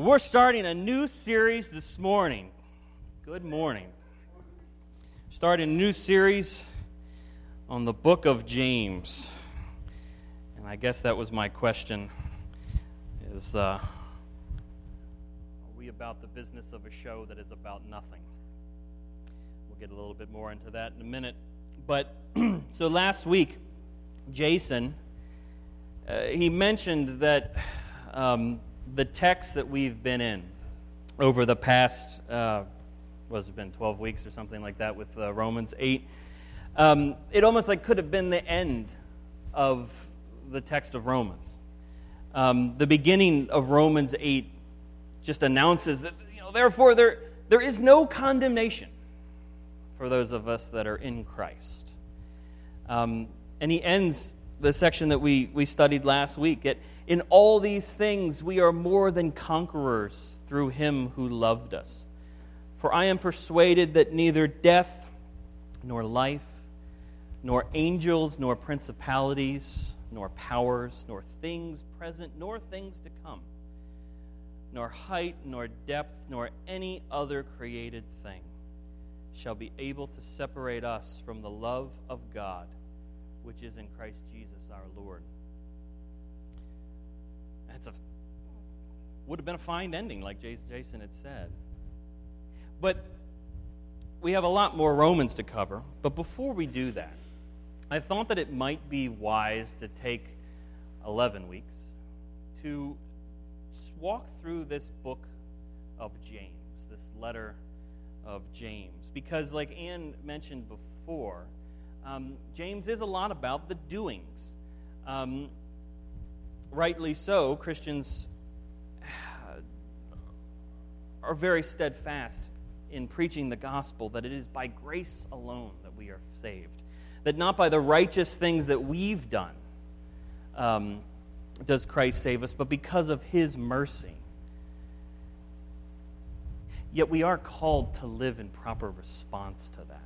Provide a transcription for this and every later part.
We're starting a new series this morning. Good morning. Starting a new series on the book of James. And I guess that was my question is uh, are we about the business of a show that is about nothing? We'll get a little bit more into that in a minute. But so last week, Jason, uh, he mentioned that um, the text that we've been in over the past, uh, was it been 12 weeks or something like that with uh, Romans 8, um, it almost like could have been the end of the text of Romans. Um, the beginning of Romans 8 just announces that, you know, therefore there, there is no condemnation for those of us that are in Christ. Um, and he ends the section that we, we studied last week. It, in all these things, we are more than conquerors through him who loved us. For I am persuaded that neither death, nor life, nor angels, nor principalities, nor powers, nor things present, nor things to come, nor height, nor depth, nor any other created thing shall be able to separate us from the love of God which is in Christ Jesus our Lord. That's a would have been a fine ending, like Jason had said. But we have a lot more Romans to cover. But before we do that, I thought that it might be wise to take 11 weeks to walk through this book of James, this letter of James. Because, like Anne mentioned before, um, James is a lot about the doings. Um, rightly so, Christians are very steadfast in preaching the gospel that it is by grace alone that we are saved, that not by the righteous things that we've done um, does Christ save us, but because of his mercy. Yet we are called to live in proper response to that.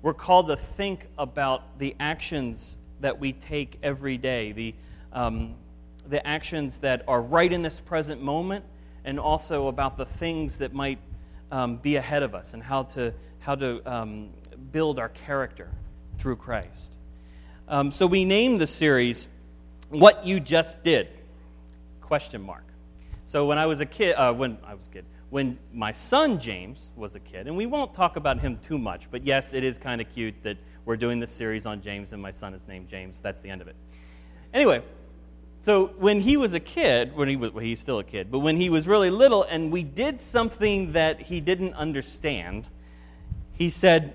We're called to think about the actions that we take every day, the, um, the actions that are right in this present moment, and also about the things that might um, be ahead of us and how to, how to um, build our character through Christ. Um, so we named the series What You Just Did? Question mark. So when I was a kid, uh, when I was a kid, when my son James was a kid, and we won't talk about him too much, but yes, it is kind of cute that we're doing this series on James and my son is named James. That's the end of it. Anyway, so when he was a kid, when he was, well, he's still a kid, but when he was really little and we did something that he didn't understand, he said,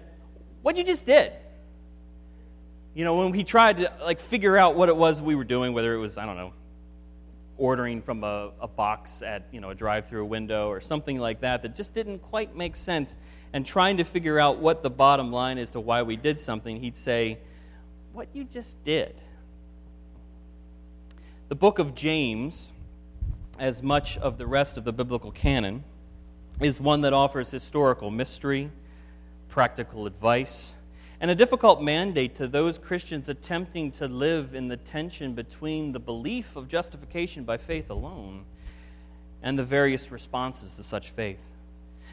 What you just did? You know, when he tried to like figure out what it was we were doing, whether it was, I don't know, ordering from a, a box at you know a drive-through window or something like that that just didn't quite make sense and trying to figure out what the bottom line is to why we did something he'd say what you just did the book of james as much of the rest of the biblical canon is one that offers historical mystery practical advice and a difficult mandate to those Christians attempting to live in the tension between the belief of justification by faith alone and the various responses to such faith.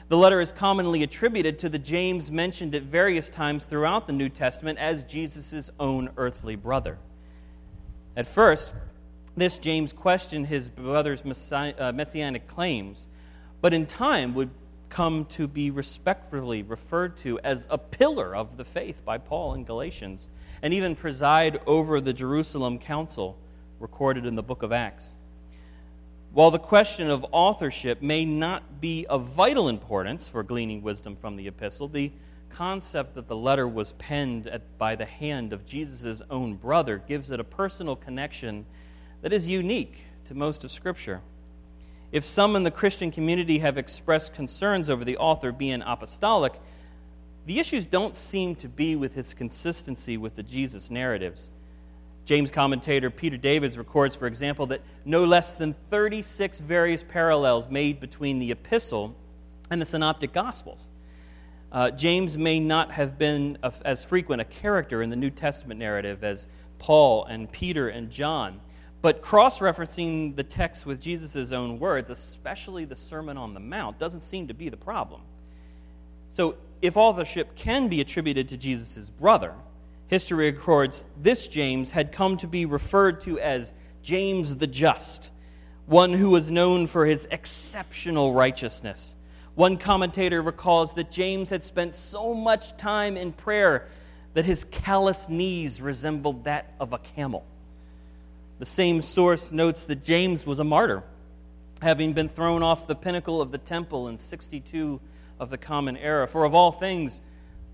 The letter is commonly attributed to the James mentioned at various times throughout the New Testament as Jesus' own earthly brother. At first, this James questioned his brother's uh, messianic claims, but in time would come to be respectfully referred to as a pillar of the faith by Paul in Galatians, and even preside over the Jerusalem council recorded in the book of Acts. While the question of authorship may not be of vital importance for gleaning wisdom from the epistle, the concept that the letter was penned at, by the hand of Jesus' own brother gives it a personal connection that is unique to most of Scripture. If some in the Christian community have expressed concerns over the author being apostolic, the issues don't seem to be with his consistency with the Jesus narratives. James commentator Peter Davids records, for example, that no less than 36 various parallels made between the epistle and the synoptic gospels. Uh, James may not have been a, as frequent a character in the New Testament narrative as Paul and Peter and John, But cross referencing the text with Jesus' own words, especially the Sermon on the Mount, doesn't seem to be the problem. So, if authorship can be attributed to Jesus' brother, history records this James had come to be referred to as James the Just, one who was known for his exceptional righteousness. One commentator recalls that James had spent so much time in prayer that his callous knees resembled that of a camel. The same source notes that James was a martyr, having been thrown off the pinnacle of the temple in 62 of the Common Era, for of all things,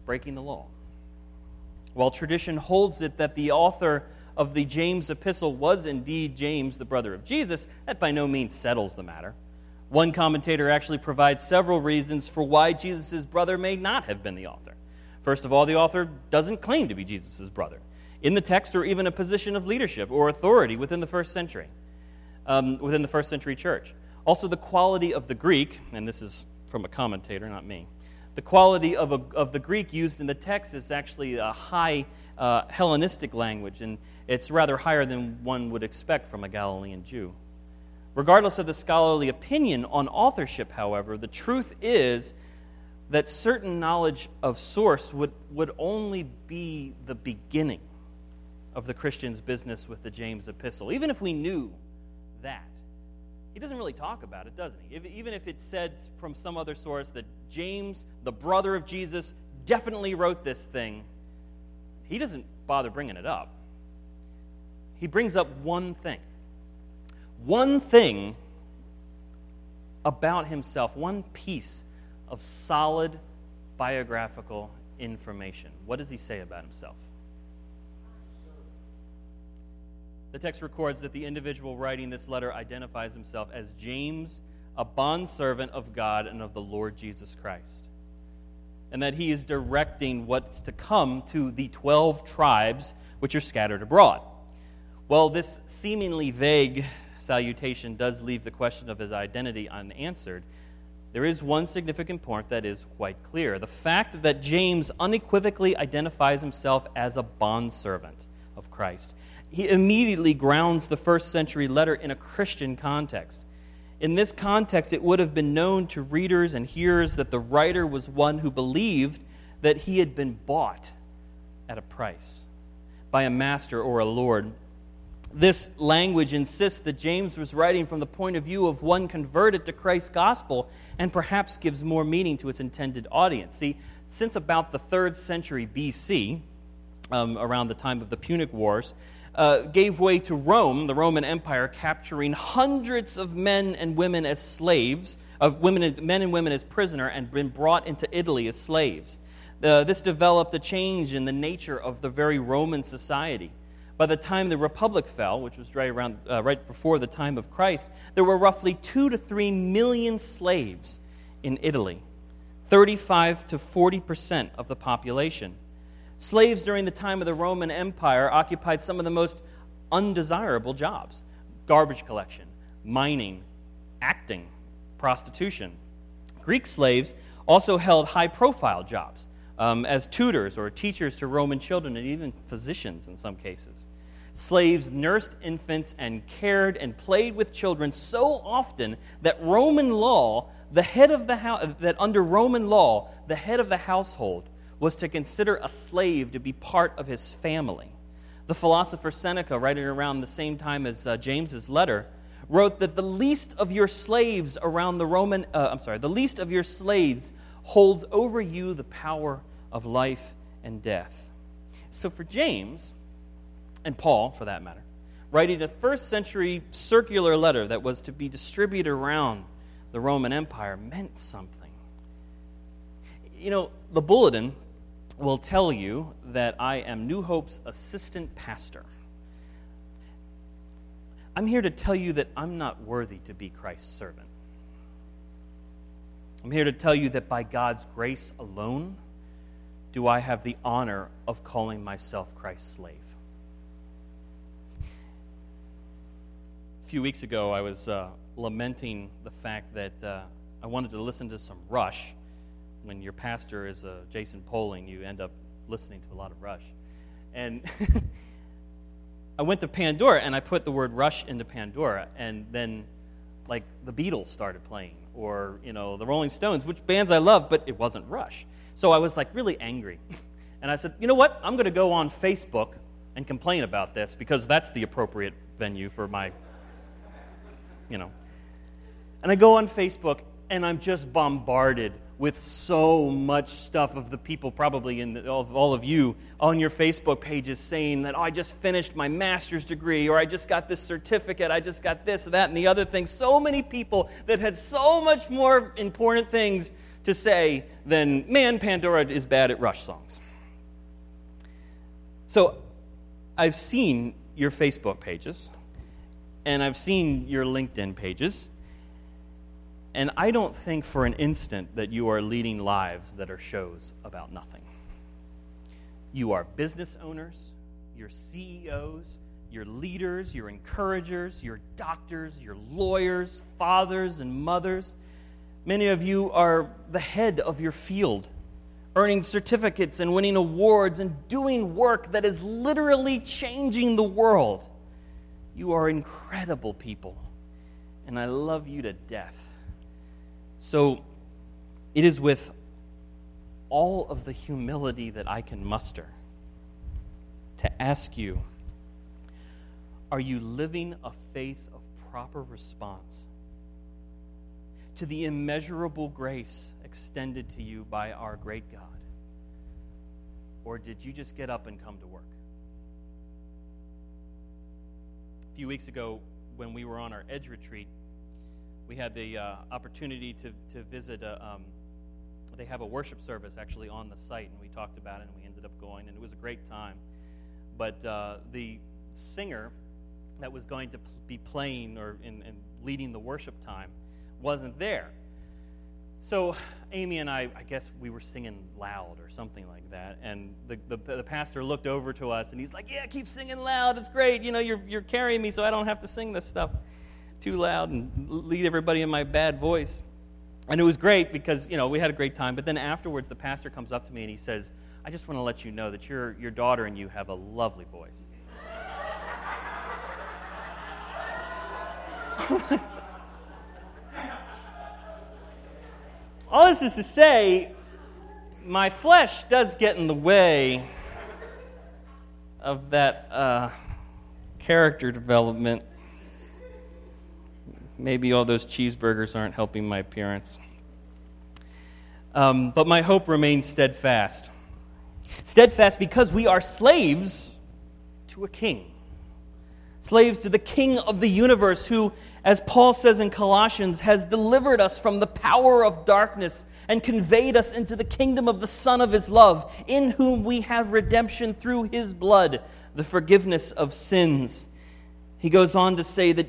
breaking the law. While tradition holds it that the author of the James epistle was indeed James, the brother of Jesus, that by no means settles the matter. One commentator actually provides several reasons for why Jesus' brother may not have been the author. First of all, the author doesn't claim to be Jesus' brother in the text or even a position of leadership or authority within the first century, um, within the first century church. Also, the quality of the Greek, and this is from a commentator, not me. The quality of, a, of the Greek used in the text is actually a high uh, Hellenistic language, and it's rather higher than one would expect from a Galilean Jew. Regardless of the scholarly opinion on authorship, however, the truth is that certain knowledge of source would, would only be the beginning of the Christian's business with the James epistle, even if we knew that. He doesn't really talk about it, doesn't he? If, even if it said from some other source that James, the brother of Jesus, definitely wrote this thing, he doesn't bother bringing it up. He brings up one thing. One thing about himself, one piece of solid biographical information. What does he say about himself? The text records that the individual writing this letter identifies himself as James, a bondservant of God and of the Lord Jesus Christ. And that he is directing what's to come to the 12 tribes which are scattered abroad. Well, this seemingly vague salutation does leave the question of his identity unanswered. There is one significant point that is quite clear the fact that James unequivocally identifies himself as a bondservant of Christ he immediately grounds the first century letter in a Christian context. In this context, it would have been known to readers and hearers that the writer was one who believed that he had been bought at a price by a master or a lord. This language insists that James was writing from the point of view of one converted to Christ's gospel and perhaps gives more meaning to its intended audience. See, since about the third century BC, um, around the time of the Punic Wars, uh, gave way to Rome, the Roman Empire, capturing hundreds of men and women as slaves, of women, men and women as prisoner, and been brought into Italy as slaves. Uh, this developed a change in the nature of the very Roman society. By the time the Republic fell, which was right, around, uh, right before the time of Christ, there were roughly two to three million slaves in Italy, 35 to 40 percent of the population. Slaves during the time of the Roman Empire occupied some of the most undesirable jobs garbage collection, mining, acting, prostitution. Greek slaves also held high profile jobs um, as tutors or teachers to Roman children and even physicians in some cases. Slaves nursed infants and cared and played with children so often that Roman law, the head of the house, that under Roman law, the head of the household was to consider a slave to be part of his family. The philosopher Seneca, writing around the same time as uh, James's letter, wrote that the least of your slaves around the Roman, uh, I'm sorry, the least of your slaves holds over you the power of life and death. So for James, and Paul for that matter, writing a first century circular letter that was to be distributed around the Roman Empire meant something. You know, the bulletin will tell you that I am New Hope's assistant pastor. I'm here to tell you that I'm not worthy to be Christ's servant. I'm here to tell you that by God's grace alone do I have the honor of calling myself Christ's slave. A few weeks ago, I was uh, lamenting the fact that uh, I wanted to listen to some Rush when your pastor is a Jason Poling, you end up listening to a lot of Rush. And I went to Pandora and I put the word Rush into Pandora, and then like the Beatles started playing, or you know the Rolling Stones, which bands I love, but it wasn't Rush. So I was like really angry, and I said, you know what? I'm going to go on Facebook and complain about this because that's the appropriate venue for my, you know. And I go on Facebook and I'm just bombarded with so much stuff of the people, probably in the, all, all of you, on your Facebook pages saying that, oh, I just finished my master's degree, or I just got this certificate, I just got this, that, and the other thing. So many people that had so much more important things to say than, man, Pandora is bad at Rush songs. So I've seen your Facebook pages, and I've seen your LinkedIn pages. And I don't think for an instant that you are leading lives that are shows about nothing. You are business owners, you're CEOs, you're leaders, you're encouragers, you're doctors, you're lawyers, fathers, and mothers. Many of you are the head of your field, earning certificates and winning awards and doing work that is literally changing the world. You are incredible people, and I love you to death. So it is with all of the humility that I can muster to ask you are you living a faith of proper response to the immeasurable grace extended to you by our great God? Or did you just get up and come to work? A few weeks ago, when we were on our Edge retreat, we had the uh, opportunity to, to visit a, um, they have a worship service actually on the site, and we talked about it, and we ended up going, and it was a great time. But uh, the singer that was going to be playing or in, in leading the worship time wasn't there. So Amy and I, I guess we were singing loud or something like that. And the, the, the, pastor looked over to us and he's like, Yeah, keep singing loud. It's great. You know, you're, you're carrying me so I don't have to sing this stuff too loud and lead everybody in my bad voice. And it was great because, you know, we had a great time. But then afterwards, the pastor comes up to me and he says, I just want to let you know that your, your daughter and you have a lovely voice. All this is to say, my flesh does get in the way of that uh, character development maybe all those cheeseburgers aren't helping my appearance. Um, but my hope remains steadfast. Steadfast because we are slaves to a king. Slaves to the king of the universe, who, as Paul says in Colossians, has delivered us from the power of darkness and conveyed us into the kingdom of the Son of his love, in whom we have redemption through his blood, the forgiveness of sins. He goes on to say that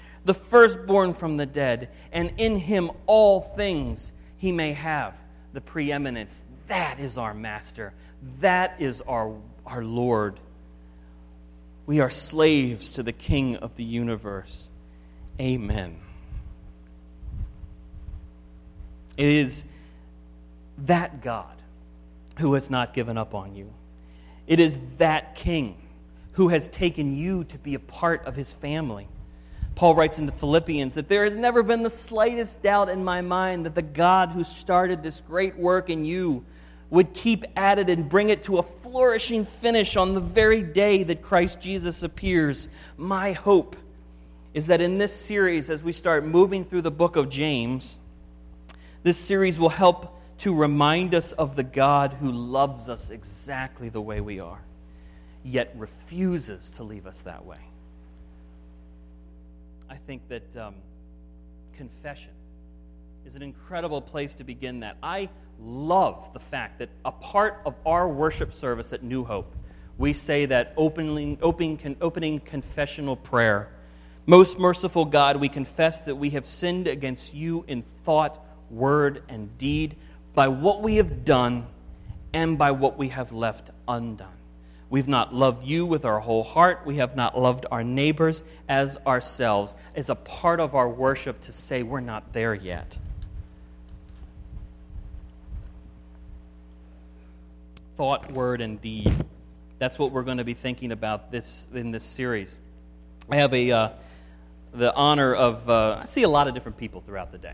the firstborn from the dead, and in him all things he may have the preeminence. That is our master. That is our, our Lord. We are slaves to the King of the universe. Amen. It is that God who has not given up on you. It is that King who has taken you to be a part of his family. Paul writes in the Philippians that there has never been the slightest doubt in my mind that the God who started this great work in you would keep at it and bring it to a flourishing finish on the very day that Christ Jesus appears. My hope is that in this series, as we start moving through the book of James, this series will help to remind us of the God who loves us exactly the way we are, yet refuses to leave us that way. I think that um, confession is an incredible place to begin that. I love the fact that a part of our worship service at New Hope, we say that opening, opening, opening confessional prayer Most merciful God, we confess that we have sinned against you in thought, word, and deed by what we have done and by what we have left undone. We've not loved you with our whole heart. We have not loved our neighbors as ourselves. As a part of our worship to say we're not there yet. Thought, word, and deed. That's what we're going to be thinking about this in this series. I have a uh, the honor of uh, I see a lot of different people throughout the day.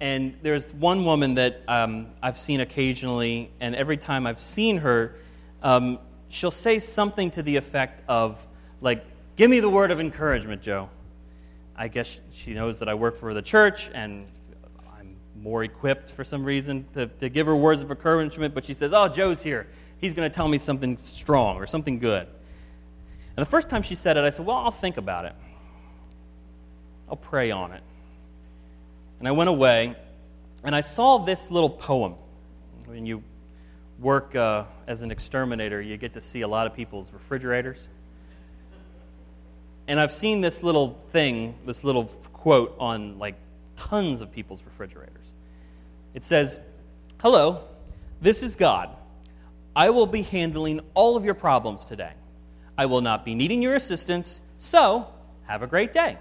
And there's one woman that um, I've seen occasionally, and every time I've seen her, um, she'll say something to the effect of, like, Give me the word of encouragement, Joe. I guess she knows that I work for the church, and I'm more equipped for some reason to, to give her words of encouragement, but she says, Oh, Joe's here. He's going to tell me something strong or something good. And the first time she said it, I said, Well, I'll think about it. I'll pray on it. And I went away, and I saw this little poem. When you work uh, as an exterminator, you get to see a lot of people's refrigerators. And I've seen this little thing, this little quote on like tons of people's refrigerators. It says, Hello, this is God. I will be handling all of your problems today. I will not be needing your assistance, so have a great day.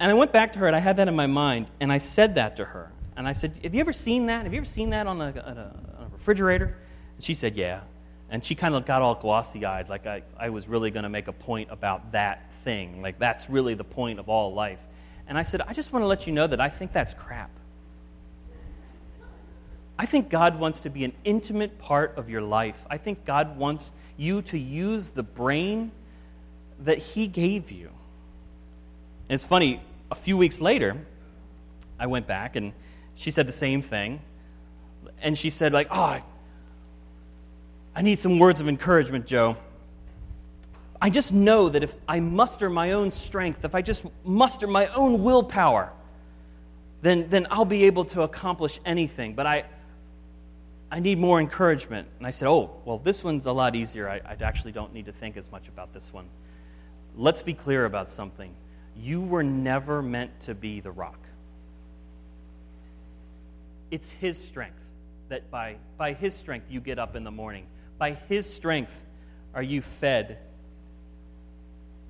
And I went back to her and I had that in my mind, and I said that to her. And I said, Have you ever seen that? Have you ever seen that on a, on a, on a refrigerator? And she said, Yeah. And she kind of got all glossy eyed, like I, I was really going to make a point about that thing. Like, that's really the point of all life. And I said, I just want to let you know that I think that's crap. I think God wants to be an intimate part of your life. I think God wants you to use the brain that He gave you. And it's funny, a few weeks later, I went back and she said the same thing. And she said, like, oh, I need some words of encouragement, Joe. I just know that if I muster my own strength, if I just muster my own willpower, then, then I'll be able to accomplish anything. But I, I need more encouragement. And I said, Oh, well, this one's a lot easier. I, I actually don't need to think as much about this one. Let's be clear about something. You were never meant to be the rock. It's His strength that by, by His strength you get up in the morning. By His strength are you fed.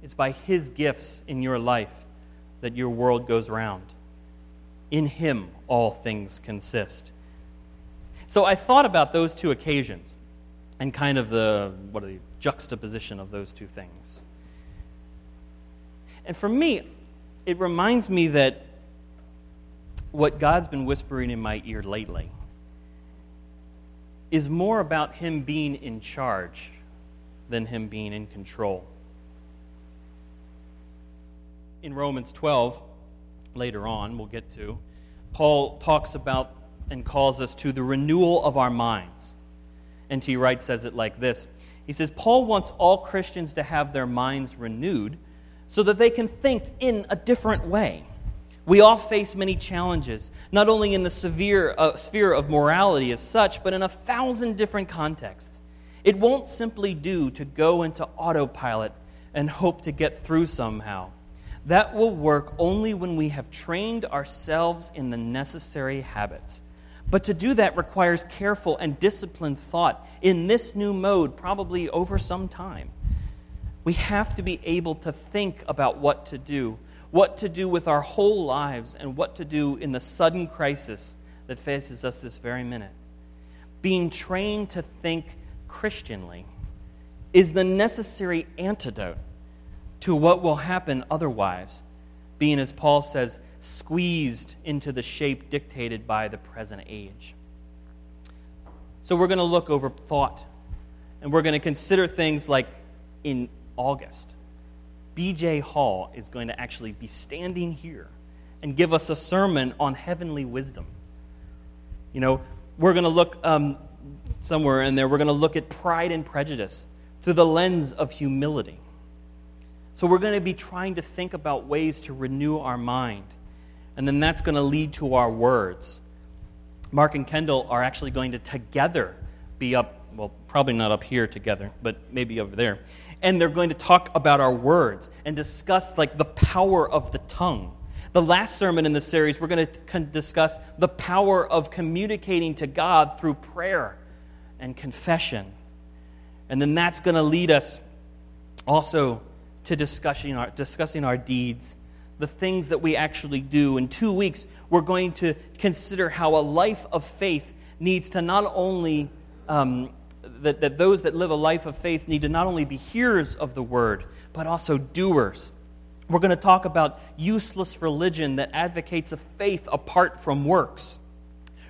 It's by His gifts in your life that your world goes round. In Him all things consist. So I thought about those two occasions and kind of the what are the juxtaposition of those two things. And for me, it reminds me that what God's been whispering in my ear lately is more about Him being in charge than Him being in control. In Romans 12, later on, we'll get to, Paul talks about and calls us to the renewal of our minds. N.T. Wright says it like this He says, Paul wants all Christians to have their minds renewed so that they can think in a different way. We all face many challenges, not only in the severe uh, sphere of morality as such, but in a thousand different contexts. It won't simply do to go into autopilot and hope to get through somehow. That will work only when we have trained ourselves in the necessary habits. But to do that requires careful and disciplined thought in this new mode, probably over some time. We have to be able to think about what to do, what to do with our whole lives, and what to do in the sudden crisis that faces us this very minute. Being trained to think Christianly is the necessary antidote to what will happen otherwise, being, as Paul says, squeezed into the shape dictated by the present age. So, we're going to look over thought, and we're going to consider things like in August, BJ Hall is going to actually be standing here and give us a sermon on heavenly wisdom. You know, we're going to look um, somewhere in there, we're going to look at pride and prejudice through the lens of humility. So we're going to be trying to think about ways to renew our mind. And then that's going to lead to our words. Mark and Kendall are actually going to together be up, well, probably not up here together, but maybe over there, And they're going to talk about our words and discuss like the power of the tongue. The last sermon in the series, we're going to discuss the power of communicating to God through prayer and confession. And then that's going to lead us also to discussing our, discussing our deeds, the things that we actually do. In two weeks, we're going to consider how a life of faith needs to not only, um, that, that those that live a life of faith need to not only be hearers of the word, but also doers. We're going to talk about useless religion that advocates a faith apart from works.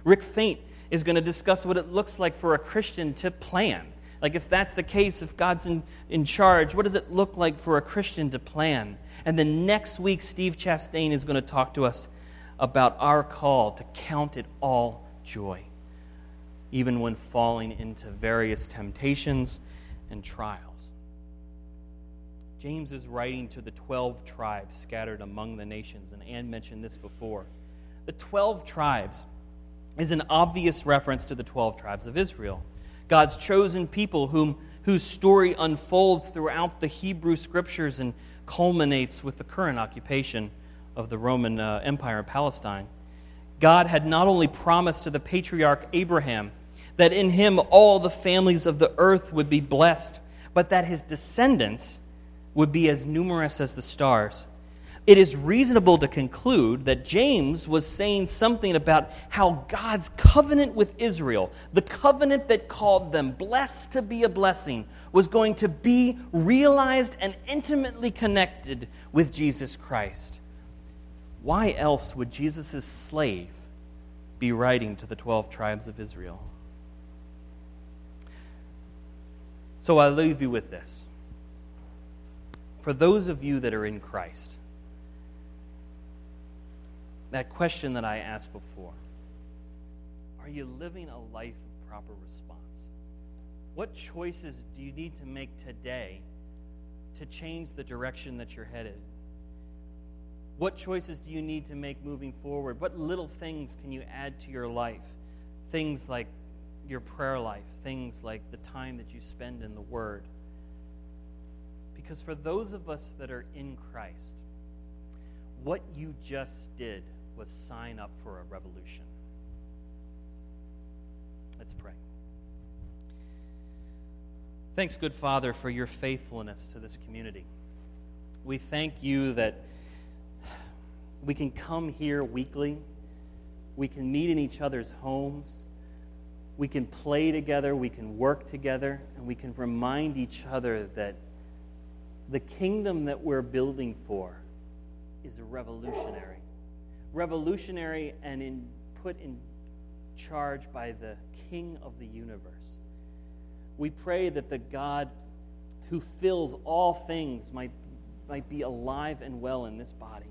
Rick Faint is going to discuss what it looks like for a Christian to plan. Like, if that's the case, if God's in, in charge, what does it look like for a Christian to plan? And then next week, Steve Chastain is going to talk to us about our call to count it all joy, even when falling into various temptations and trials. James is writing to the 12 tribes scattered among the nations, and Anne mentioned this before. The 12 tribes is an obvious reference to the 12 tribes of Israel, God's chosen people whom, whose story unfolds throughout the Hebrew scriptures and culminates with the current occupation of the Roman uh, Empire in Palestine. God had not only promised to the patriarch Abraham that in him all the families of the earth would be blessed, but that his descendants would be as numerous as the stars it is reasonable to conclude that James was saying something about how God's covenant with Israel, the covenant that called them blessed to be a blessing, was going to be realized and intimately connected with Jesus Christ. Why else would Jesus' slave be writing to the 12 tribes of Israel? So I leave you with this. For those of you that are in Christ, that question that I asked before Are you living a life of proper response? What choices do you need to make today to change the direction that you're headed? What choices do you need to make moving forward? What little things can you add to your life? Things like your prayer life, things like the time that you spend in the Word. Because for those of us that are in Christ, what you just did was sign up for a revolution. Let's pray. Thanks, good Father, for your faithfulness to this community. We thank you that we can come here weekly, we can meet in each other's homes, we can play together, we can work together, and we can remind each other that the kingdom that we're building for is revolutionary. Revolutionary and in, put in charge by the King of the universe. We pray that the God who fills all things might, might be alive and well in this body,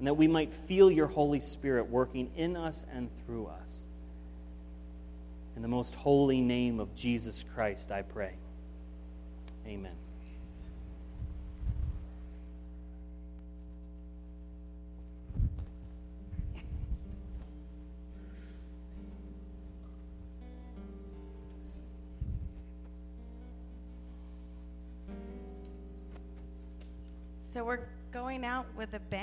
and that we might feel your Holy Spirit working in us and through us. In the most holy name of Jesus Christ, I pray. Amen. So we're going out with a bang.